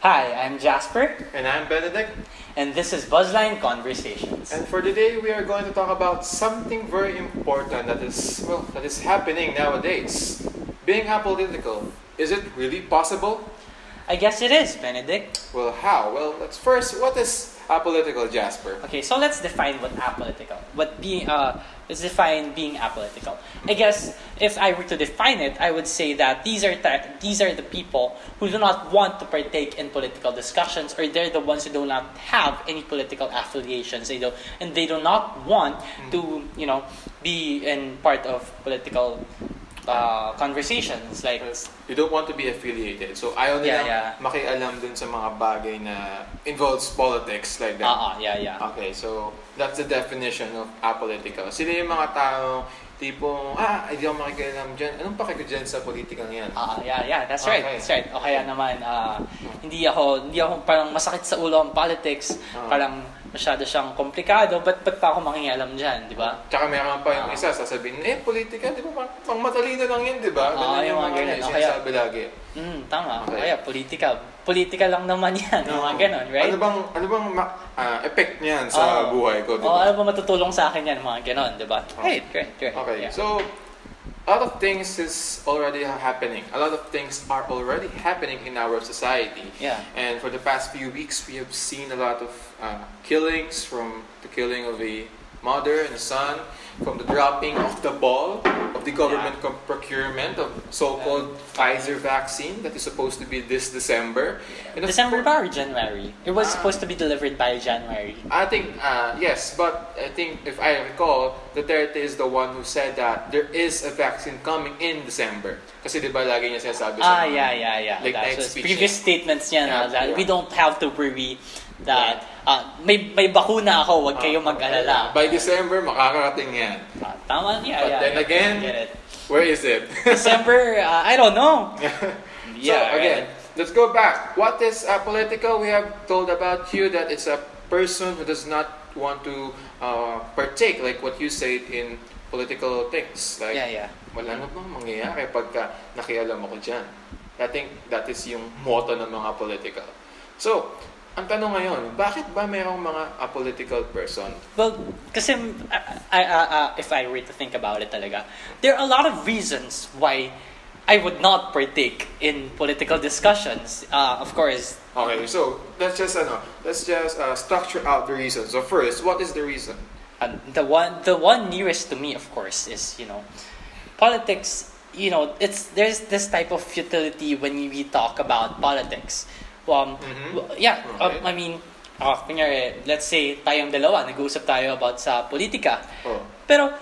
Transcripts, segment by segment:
Hi, I'm Jasper, And I'm Benedict. and this is Buzzline Conversations. And for today, we are going to talk about something very important that is, well, that is happening nowadays. Being apolitical. Is it really possible? I guess it is, Benedict. Well, how? Well, let's first, what is apolitical, Jasper? Okay, so let's define what apolitical. What being uh, let's define being apolitical. I guess if I were to define it, I would say that these are ta- these are the people who do not want to partake in political discussions, or they're the ones who do not have any political affiliations. They do, and they do not want to, you know, be in part of political uh, conversations. Like You don't want to be affiliated. So, ayaw Yeah, nilang yeah. makialam dun sa mga bagay na involves politics like that. ah, yeah, yeah. Okay, so that's the definition of apolitical. Sila yung mga tao, tipong, ah, hindi ako makikialam dyan. Anong paki ko dyan sa politikang yan? Ah, yeah, yeah, that's right. Okay. That's right. O kaya naman, ah, hindi ako, hindi ako parang masakit sa ulo ang politics. Ah. Parang masyado siyang komplikado. Ba't, ba't pa ako makingialam dyan, di ba? Tsaka meron pa yung Ah. isa, sasabihin, eh, politika, di ba, pang, pang matalino lang yun, di ba? Ah, Ganun yung mga ganun. ano, O kaya- sinasabi lagi. Mm, tama. Okay. Kaya politika. Politika lang naman yan. Yung mga ganun, right? Ano bang, ano bang ma- ah, effect niyan sa Oo. buhay ko, di Oh, ba? ano ba matutulong sa akin yan, mga ganun, di ba? Oh. Great, great, great. Okay, Yeah. so a lot of things is already happening. A lot of things are already happening in our society. Yeah. And for the past few weeks, we have seen a lot of uh, killings from the killing of a mother and a son, from the dropping of the ball of the government com- procurement of so-called Pfizer vaccine that is supposed to be this December. December or January? It was Ah. supposed to be delivered by January. I think uh, yes, but I think if I recall, Duterte is the one who said that there is a vaccine coming in December. Kasi di ba lagi niya sinasabi Ah, sa mga- yeah, yeah, yeah. Like That next speech previous niya. statements niya na Yeah, that yeah. we don't have to worry that ah, may may bakuna ako, wag kayo Ah, mag-alala. By December, makakarating yan. Ah, tama, yeah, But yeah. then yeah, again, I get it. Where is it? December, uh, I don't know. so again, right. let's go back. What is uh, political? We have told about you that it's a person who does not want to uh, partake, like what you said in political things. Like, Yeah, yeah. wala na bang mangyayari pagka nakialam ako dyan? I think that is yung motto ng mga political. So, ang tanong ngayon, bakit ba mayroong mga apolitical person? Well, kasi I, I, I, if I were to think about it talaga, there are a lot of reasons why I would not partake in political discussions. Uh, of course, Okay, so let's just ano, let's just uh, structure out the reasons. So first, what is the reason? uh, the one the one nearest to me, of course, is you know, politics. You know, it's there's this type of futility when we talk about politics. Um, Mhm. yeah, uh, Okay. I mean, uh, kunyari, let's say tayong dalawa, nag-uusap tayo about sa politika. Oh. Pero,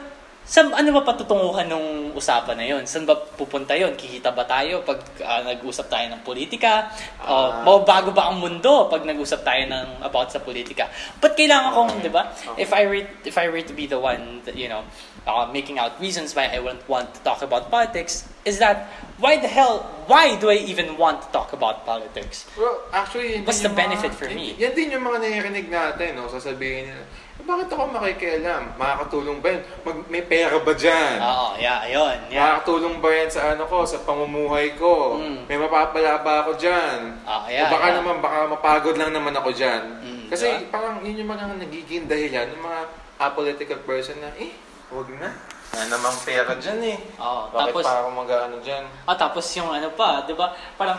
sa, ano ba patutunguhan ng usapan na yon? Saan ba pupunta yon? Kikita ba tayo pag ah, nag-usap tayo ng politika? O Ah. mababago ba ang mundo pag nag-usap tayo ng about sa politika? But kailangan kong, Okay. di ba? Okay. If I were if I were to be the one that, you know, uh, making out reasons why I wouldn't want to talk about politics, is that why the hell why do I even want to talk about politics? Well, actually, What's the benefit mga, for me? Yan din yung mga naririnig natin, no? Sasabihin nila, "Eh, bakit ako makikialam? Makakatulong ba yun? Mag, may pera ba dyan? Oo, yeah, ayun. Yeah. Makakatulong ba yan sa ano ko, sa pamumuhay ko? Mm. May mapapala ba ako dyan? Ah, yeah, o baka yeah. naman, baka mapagod lang naman ako dyan. Mm, Kasi diba? parang yun yung mga nagiging dahilan ng mga apolitical person na, eh, huwag na. Wala namang pera dyan eh. Oo, Bakit tapos, pa ako mag-ano dyan? Ah, tapos yung ano pa, 'di ba? Parang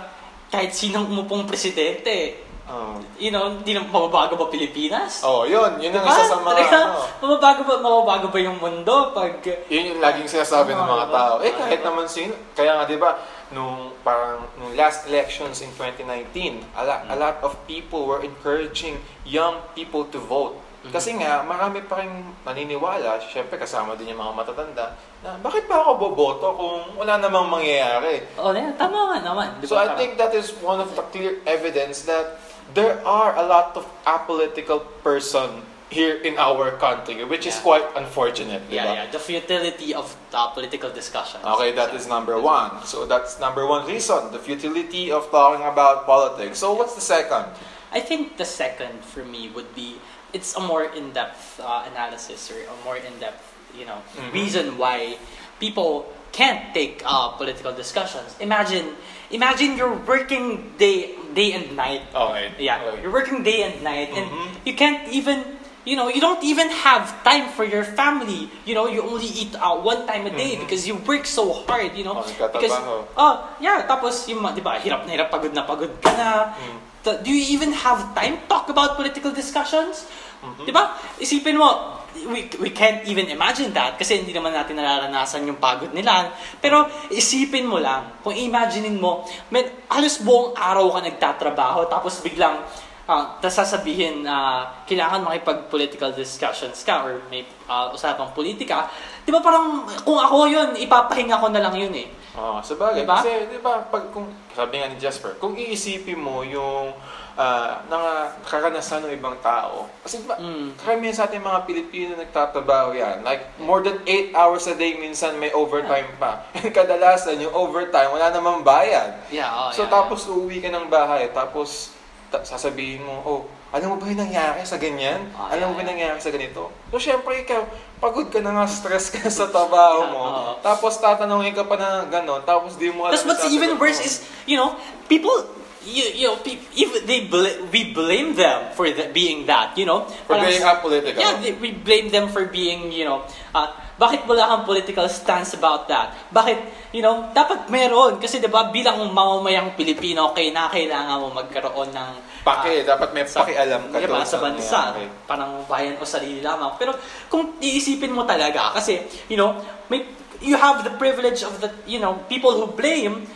kahit sinong umupong presidente, Oh. you know, hindi na mababago ba Pilipinas? Oh, yun. Yun ang Diba? isa sa mga, Talaga, ano, mababago ba mababago ba yung mundo pag Yun yung laging sinasabi ng mga Oo, tao. diba? Eh, kahit naman sino. Kaya nga, di ba, nung parang nung last elections in 2019, a lot, a lot of people were encouraging young people to vote. Mm-hmm. Kasi nga, marami pa rin naniniwala, syempre kasama din yung mga matatanda, na bakit pa ako boboto kung wala namang mangyayari? Oh, yeah, tama nga naman, 'di ba? So I think that is one of the clear evidence that there are a lot of apolitical person here in our country, which is quite unfortunate. yeah, yeah, the futility of uh, political discussions. Okay, that is number one. So that's number one reason, the futility of talking about politics. So what's the second? I think the second for me would be it's a more in-depth uh, analysis or a more in-depth, you know, Mhm. reason why people can't take uh, political discussions. Imagine, imagine you're working day day and night. Okay. Yeah, Okay. you're working day and night, and Mhm. you can't even, you know, you don't even have time for your family. You know, you only eat uh, one time a day Mhm. because you work so hard. You know, Oh, because oh yeah, tapos yung di ba, hirap na hirap, pagod na pagod ka na. Mm. Do you even have time to talk about political discussions? Mhm. Di ba? Isipin mo, we, we can't even imagine that kasi hindi naman natin nararanasan yung pagod nila. Pero isipin mo lang, kung imaginein mo, man, halos buong araw ka nagtatrabaho tapos biglang ah, tas sasabihin na kailangan makipag-political discussions ka or may ah, usapang politika. Di ba parang kung ako yun, ipapahinga ko na lang yun eh. Oh, sa bagay. Diba? Kasi, di ba, pag, kung, sabi nga ni Jasper, kung iisipin mo yung ah, nanga, karanasan ng ibang tao, kasi diba, Mm. karamihan sa ating mga Pilipino nagtatrabaho yan. Like, more than 8 hours a day, minsan may overtime pa. And kadalasan, yung overtime, wala namang bayad. Yeah, oh, so, yeah, tapos uuwi ka ng bahay, tapos ta- sasabihin mo, oh, alam mo ba yung nangyari sa ganyan? Ah, alam mo ba yeah, yung nangyari sa ganito? So, syempre, ikaw, pagod ka na nga, stress ka sa trabaho Yeah, mo. oo. Tapos, tatanungin ka pa na gano'n, tapos di mo alam That's what's even worse mo. is, you know, people, you, you know, pe- even they bl- we blame them for the, being that, you know. For Parang- being apolitical. Yeah, they, we blame them for being, you know, uh, bakit wala kang political stance about that? Bakit, you know, dapat meron. Kasi 'di ba bilang mamamayang Pilipino, kay na kailangan mo magkaroon ng Pake, ah, dapat may sa, pakialam ka diba, sa bansa. nangyayari. Parang bayan o sarili lamang. Pero kung iisipin mo talaga, kasi, you know, may, you have the privilege of the, you know, people who blame,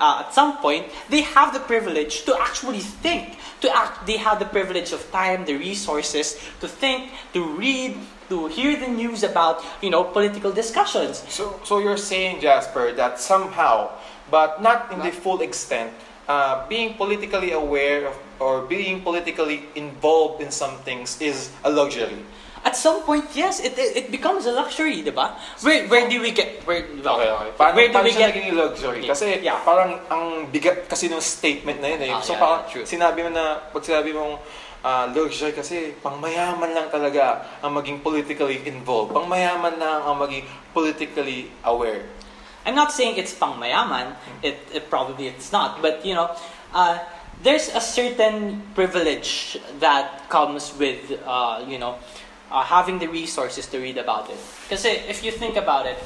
uh, at some point, they have the privilege to actually think. To act, they have the privilege of time, the resources to think, to read, to hear the news about, you know, political discussions. So, so you're saying, Jasper, that somehow, but not in the full extent, uh, being politically aware of, or being politically involved in some things is a luxury. At some point, yes, it, it, it becomes a luxury, di ba? Where, where do we get, where, Okay, okay. Paano, where do paano we siya get, naging luxury? Kasi Yeah. parang ang bigat kasi ng statement na yun eh. Ah, so yeah, parang true. sinabi mo na, pag sinabi mong ah, luxury kasi pangmayaman lang talaga ang maging politically involved. Pangmayaman lang ang maging politically aware. I'm not saying it's pangmayaman. It, it probably it's not. But you know, uh, there's a certain privilege that comes with uh, you know uh, having the resources to read about it. Because if you think about it,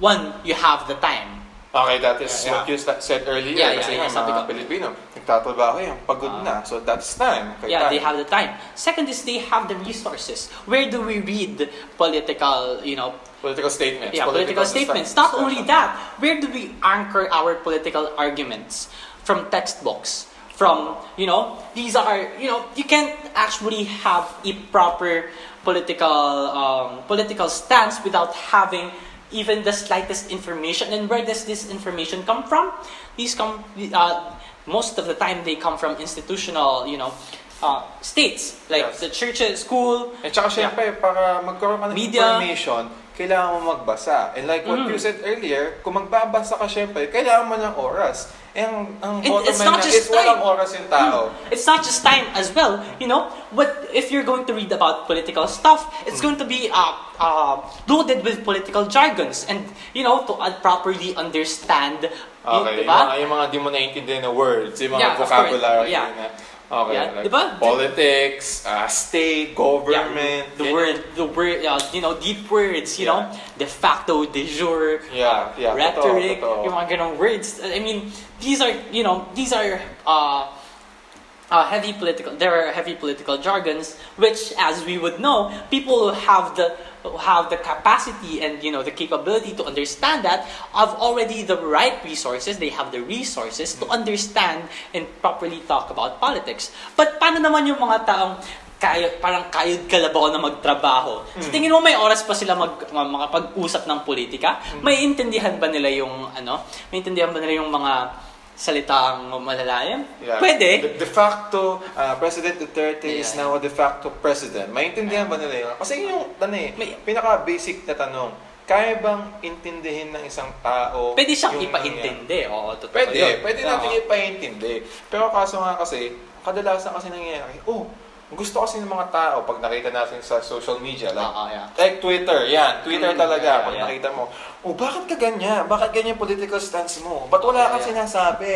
one you have the time. Okay, that is Yeah, what you sa- said earlier. Yeah, yeah, kasi yeah, nga, sabi mga ko. Pilipino, nagtatrabaho yan, pagod Ah. na. So that's time. Okay, Yeah, time. they have the time. Second is they have the resources. Where do we read political, you know, Political statements. yeah, political, statements. Not only that, where do we anchor our political arguments? From textbooks. From, you know, these are, you know, you can't actually have a proper political um, political stance without having even the slightest information. And where does this information come from? These come, uh, most of the time, they come from institutional, you know, uh, states like Yes. the churches, school. At saka syempre, para magkaroon ka ng Media. information, kailangan mo magbasa. And like what Mm. you said earlier, kung magbabasa ka syempre, kailangan mo ng oras. Ang, ang It- it's not just is time. oras yung tao. It's not just time as well. You know, But if you're going to read about political stuff? It's going to be uh, uh, loaded with political jargons, and you know, to uh, properly understand. yun, Okay, yung diba? mga, yung mga di mo naiintindihan na words, yung mga Yeah, vocabulary. Yeah. Na, okay, Yeah, like diba? politics, uh, state, government. the word, the word, uh, you know, deep words, you Yeah. know, de facto, de jure, Yeah, yeah, rhetoric, totoo, totoo. yung mga ganong words. I mean, these are, you know, these are uh, uh, heavy political. There are heavy political jargons, which, as we would know, people who have the who have the capacity and you know the capability to understand that have already the right resources. They have the resources to understand and properly talk about politics. But paano naman yung mga taong kaya, parang kayod kalabaw na magtrabaho. Sa tingin mo may oras pa sila mag, ma- makapag-usap ng politika? May intindihan ba nila yung ano? May intindihan ba nila yung mga salitang malalayam? Yeah. Pwede. De, de facto, uh, President Duterte is Yeah. now a de facto president. Maintindihan ba nila yun? Kasi yun yung, ano eh, May- pinaka-basic na tanong, kaya bang intindihin ng isang tao Pwede siyang yung ipaintindi. Oo, totoo Pwede, yun. pwede natin ipaintindi. Pero kaso nga kasi, kadalasan kasi nangyayari, oh, gusto kasi ng mga tao pag nakita natin sa social media, like, Oo, yeah. like Twitter, yan, Twitter Mm, talaga, yeah, pag yeah. nakita mo, oh, bakit ka ganyan? Bakit ganyan political stance mo? Ba't wala kang Yeah, yeah. sinasabi?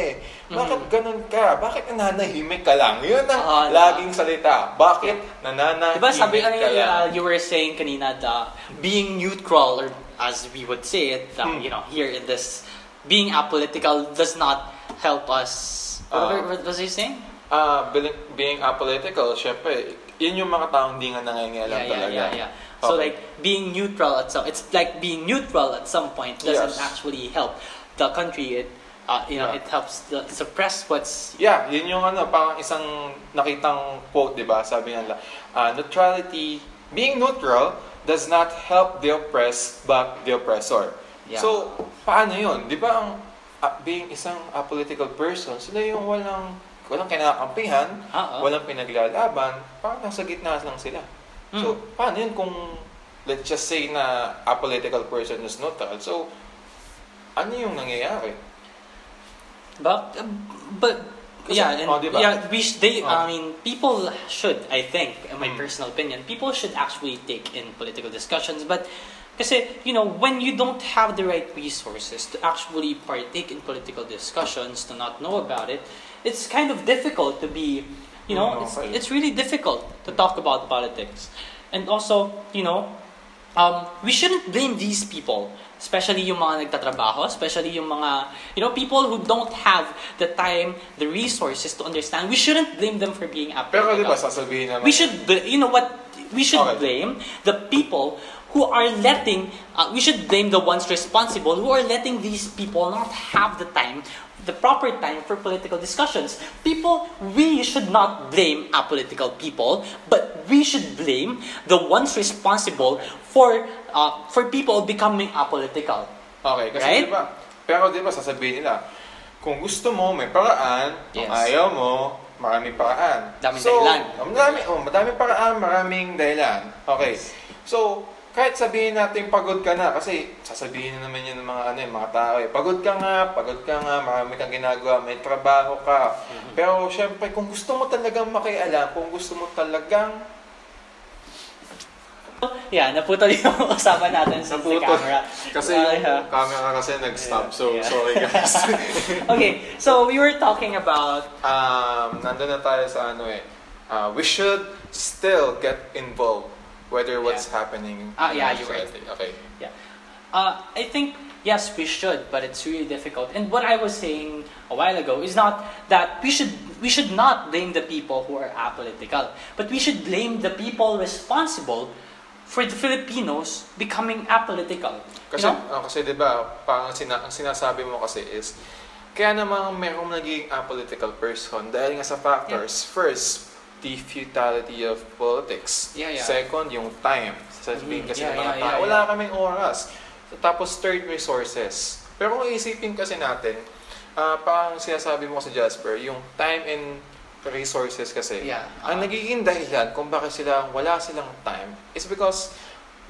Bakit Mhm. ganun ka? Bakit nananahimik ka lang? Yun ang Oo, laging salita. Bakit nananahimik Diba sabi ano ka yung, lang? uh, you were saying kanina the being neutral or as we would say it, uh, Hmm. you know, here in this being apolitical does not help us. What, Ah. what was he saying? Ah, being, being apolitical, syempre, yun yung mga taong hindi nga nangangialam Yeah, yeah, talaga. yeah, yeah. So Okay. like being neutral at some, it's like being neutral at some point doesn't Yes. actually help the country. It, uh, you know, Yeah. it helps the, suppress what's Yeah, yun yung ano, parang isang nakitang quote, di ba? Sabi nila, ah, neutrality, being neutral does not help the oppressed but the oppressor. Yeah. So, paano yun? Di ba ang ah, being isang apolitical person, sila yung walang walang kinakampihan, Oo. walang pinaglalaban, parang nasa gitna lang sila. So, Mm. paano yun kung let's just say na apolitical person is neutral? So, ano yung nangyayari? But, but Kasi- yeah, and, oh, diba? yeah, we sh- they, Oh. I mean, people should, I think, in my Mm. personal opinion, people should actually take in political discussions. But, kasi, you know, when you don't have the right resources to actually partake in political discussions, to not know about it, it's kind of difficult to be, you know, it's, it's really difficult to talk about politics. And also, you know, um, we shouldn't blame these people, especially yung mga nagtatrabaho, especially yung mga, you know, people who don't have the time, the resources to understand. We shouldn't blame them for being Pero apolitical. di ba, sasabihin naman, We should, bl- you know what, we should Okay. blame the people who are letting, uh, we should blame the ones responsible who are letting these people not have the time, the proper time for political discussions. People, we should not blame apolitical people, but we should blame the ones responsible for, uh, for people becoming apolitical. Okay, kasi Right? di ba, pero di ba sasabihin nila, kung gusto mo, may paraan, kung Yes. ayaw mo, maraming paraan. Daming so, dahilan. Madami, oh, madaming paraan, maraming dahilan. Okay. So, kahit sabihin natin pagod ka na, kasi sasabihin na naman yun ng mga, ano, yung mga tao eh, pagod ka nga, pagod ka nga, marami kang ginagawa, may trabaho ka. Mm-hmm. Pero syempre, kung gusto mo talagang makialam, kung gusto mo talagang Yeah, naputol yung usapan natin sa Naputol. camera. Kasi Uh, yung yeah. camera kasi nag-stop, so Yeah. sorry guys. okay, so we were talking about um, nandun na tayo sa ano eh, uh, we should still get involved whether what's happening Ah, in yeah, our you're right. Okay. Uh, I think yes, we should, but it's really difficult. And what I was saying a while ago is not that we should we should not blame the people who are apolitical, but we should blame the people responsible for the Filipinos becoming apolitical. Kasi, you know? ah, kasi di ba, parang sina- ang sinasabi mo kasi is, kaya namang merong naging apolitical person dahil nga sa factors. First, the futility of politics. Yeah, yeah. Second, yung time. Sasabihin Mhm. kasi Yeah, ng mga yeah, tao, yeah, wala kaming oras. Tapos third, resources. Pero kung isipin kasi natin, ah parang sinasabi mo kasi Jasper, yung time and resources kasi, Yeah. ang Ah. nagiging dahilan kung bakit sila wala silang time is because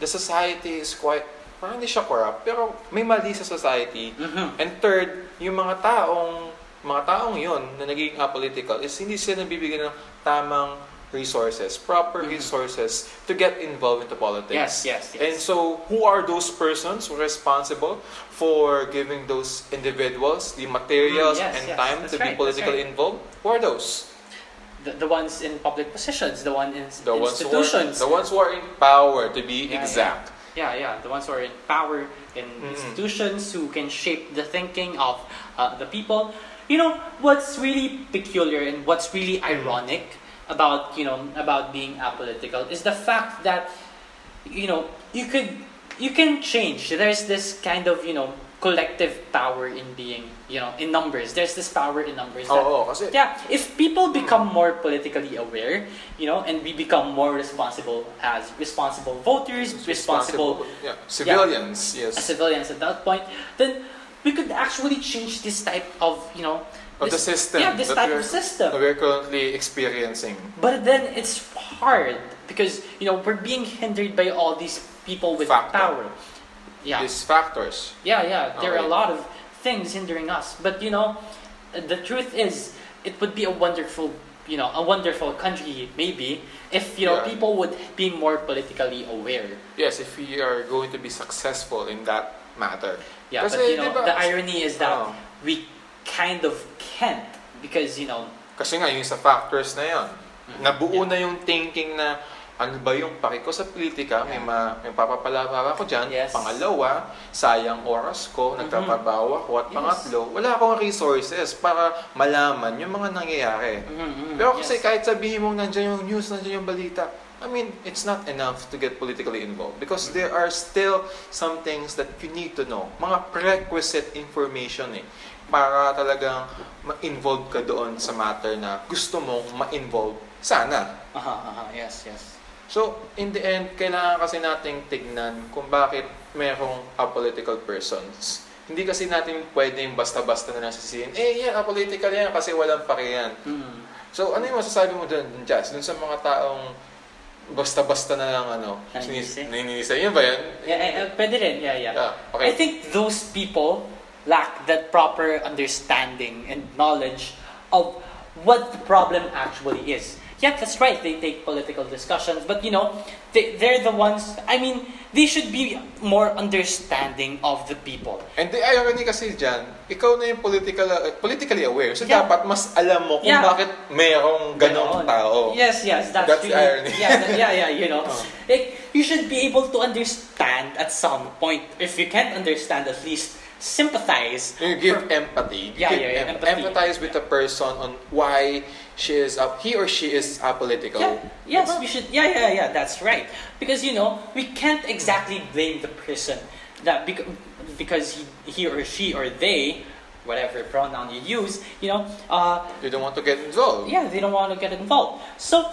the society is quite, parang hindi siya corrupt, pero may mali sa society. Mhm. And third, yung mga taong, mga taong yon na nagiging apolitical is hindi sila nabibigyan ng tamang resources, proper Mhm. resources to get involved into politics. Yes, yes, yes. And so, who are those persons who are responsible for giving those individuals the materials Mm, yes, and yes, time to be right, that's politically right. involved? Who are those? The, the ones in public positions, the one in The ones, who are, institutions. the ones who are in power, to be Yeah, exact. Yeah, yeah, the ones who are in power in Mhm. institutions who can shape the thinking of uh, the people. You know what's really peculiar and what's really ironic about you know about being apolitical is the fact that you know you could you can change. There's this kind of you know collective power in being you know in numbers. There's this power in numbers. Oh, that- oh, Oo, kasi yeah, if people become more politically aware, you know, and we become more responsible as responsible voters, responsible, yeah, civilians, yes. as civilians at that point, then we could actually change this type of, you know, of the system Yeah, this that type of system. that we're currently experiencing. But then it's hard because you know we're being hindered by all these people with Factor. power. Yeah. These factors. Yeah, yeah, there are a lot of things hindering us. But you know, the truth is, it would be a wonderful you know, a wonderful country maybe if you know Yeah. people would be more politically aware. Yes, if we are going to be successful in that matter. Yeah, Kasi, but you know, di ba, the irony is that Oo. we kind of can't because you know, Kasi nga, yung sa factors na yan, Mhm. nabuo Yeah. na yung thinking na ano ba yung paki ko sa politika, may, Yeah. ma, may papapalabara ko dyan. Yes. Pangalawa, sayang oras ko, nagtatrabaho ako. At Yes. pangatlo, wala akong resources para malaman yung mga nangyayari. mm, mm, Pero kasi yes. kahit sabihin mo nandiyan yung news, nandiyan yung balita, I mean, it's not enough to get politically involved because there are still some things that you need to know. Mga prerequisite information eh. Para talagang ma-involve ka doon sa matter na gusto mong ma-involve sana. Aha, aha, yes, yes. So, in the end, kailangan kasi nating tignan kung bakit merong apolitical persons. Hindi kasi natin pwedeng basta-basta na nasisihin, eh, yeah, apolitical yan kasi walang pake yan. Mm. So, ano yung masasabi mo dun Jazz? Dun sa mga taong basta-basta na lang, ano, sinis- naninisi. Yun ba yan? Yeah, eh, eh, pwede rin. Yeah, yeah. Yeah, okay. I think those people lack that proper understanding and knowledge of what the problem actually is. Yeah, that's right. They take political discussions, but you know, they, they're the ones. I mean, they should be more understanding of the people. And the irony kasi dyan, ikaw na yung political, uh, politically aware. So, Yeah. dapat mas alam mo kung Yeah. bakit merong ganong Ganon. tao. Yes, yes, that's, That's the really, irony. Yeah, that- yeah, yeah. You know, Oh. like you should be able to understand at some point. If you can't understand, at least sympathize. You give empathy. You Yeah, give yeah, yeah, em- empathy. empathize with the person on why she is up, he or she is apolitical. Yeah, yes, we should. Yeah, yeah, yeah. That's right. Because you know, we can't exactly blame the person that because because he, he or she or they, whatever pronoun you use, you know, uh, You don't want to get involved. yeah, they don't want to get involved. So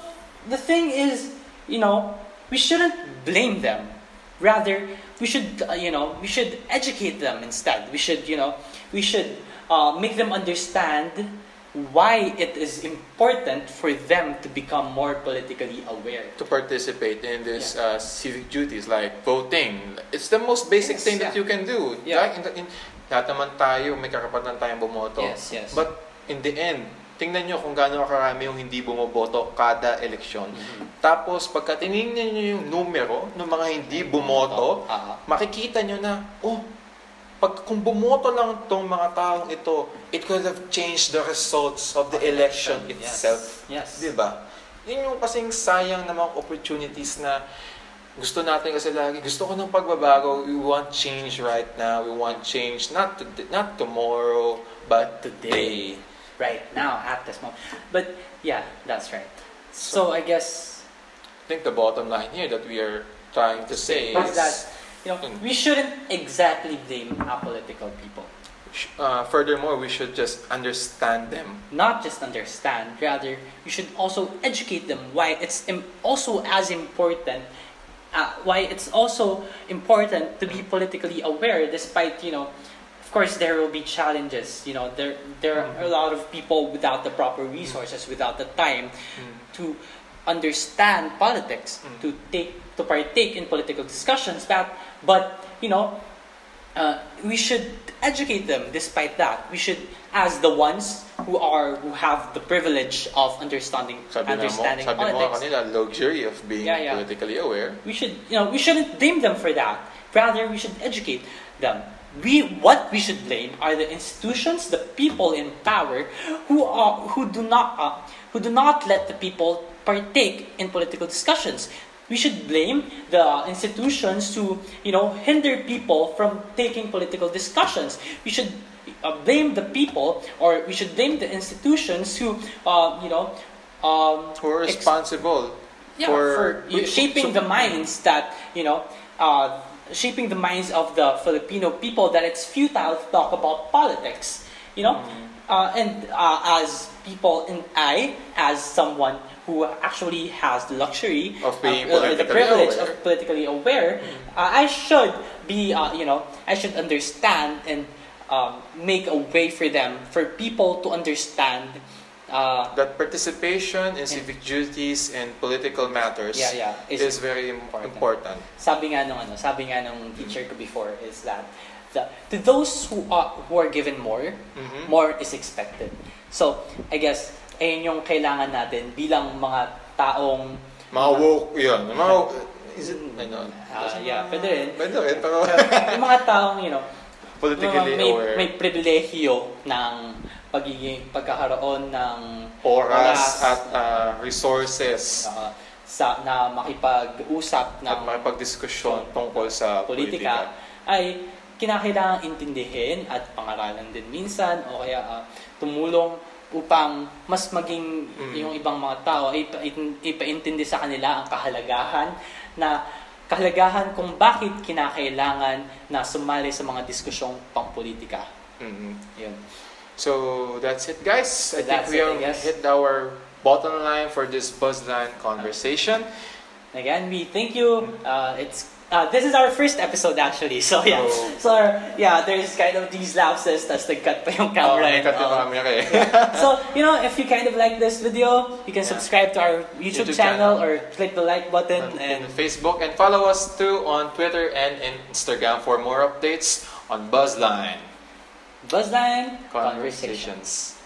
the thing is, you know, we shouldn't blame them. Rather, we should, uh, you know, we should educate them instead. We should, you know, we should uh, make them understand why it is important for them to become more politically aware. to participate in this uh, civic duties like voting. It's the most basic Yes, thing that yeah. you can do. Yeah. Like, in, in, lahat naman tayo, may karapatan tayong bumoto. Yes, yes. But in the end, tingnan nyo kung gaano karami yung hindi bumoboto kada eleksyon. Mhm. Tapos, pagka tinignan nyo yung numero ng mga hindi bumoto, Ah, makikita nyo na, oh, pag kung bumoto lang tong mga taong ito, it could have changed the results of the election yes. itself. Yes. Di ba? Yun yung kasing sayang na mga opportunities na gusto natin kasi lagi, gusto ko ng pagbabago, we want change right now, we want change not to, not tomorrow, but today. Right now, at this moment. But yeah, that's right. So I guess I think the bottom line here that we are trying to say is is that you know Mm. we shouldn't exactly blame apolitical people. uh, furthermore, we should just understand them. Not just understand, rather you should also educate them why it's im- also as important. Uh, why it's also important to be politically aware, despite you know, of course there will be challenges. You know, there there are a lot of people without the proper resources, without the time to understand politics, Mm. to take to partake in political discussions. That, but you know, uh, we should educate them. Despite that, we should, as the ones who are who have the privilege of understanding Sabi, na mo, understanding sabi mo kanila, luxury of being Yeah, yeah. politically aware. we should you know we shouldn't blame them for that. Rather, we should educate them. We what we should blame are the institutions, the people in power, who are who do not uh, who do not let the people partake in political discussions. We should blame the institutions to, you know hinder people from taking political discussions. We should uh, blame the people, or we should blame the institutions who uh, you know. Um, Who are ex- responsible yeah, for, for, you- shaping the minds that you know, uh, shaping the minds of the Filipino people that it's futile to talk about politics. You know, uh, and uh, as people, and I, as someone who actually has the luxury Of being uh, the privilege aware. of politically aware, uh, I should be, uh, you know, I should understand and um, make a way for them, for people to understand. Uh, that participation in civic duties and political matters Yeah, yeah, is, is very important. important. sabi nga nung ano, sabi nga nung teacher ko before is that the, to those who are who are given more, Mhm. more is expected. So I guess ayun yung kailangan natin bilang mga taong Mga woke, yun. Mga, is it, ano? Ah, yeah, pwede rin. Pwede rin, pero yung mga taong, you know, politically may, aware. may pribilehyo ng pagiging pagkakaroon ng oras at ah, resources uh, sa na makipag-usap ng at makipagdiskusyon tungkol sa politika, ay kinakailangan intindihin at pangaralan din minsan o kaya ah, tumulong upang mas maging Mm. yung ibang mga tao ay ipa- ipaintindi sa kanila ang kahalagahan na kahalagahan kung bakit kinakailangan na sumali sa mga diskusyong pangpolitika. Mhm. Yun. So that's it, guys. I think we have hit our bottom line for this Buzzline conversation. Again, we thank you. Uh, it's uh, this is our first episode actually. So yeah. Oh. So yeah, there's kind of these lapses tas nag-cut pa yung Oh, camera. and nagkat all. kami kay. so, you know, if you kind of like this video, you can Yeah. subscribe to our YouTube, YouTube channel, channel. or click the like button and and Facebook and follow us too on Twitter and Instagram for more updates on Buzzline Buzzline Conversation. conversations.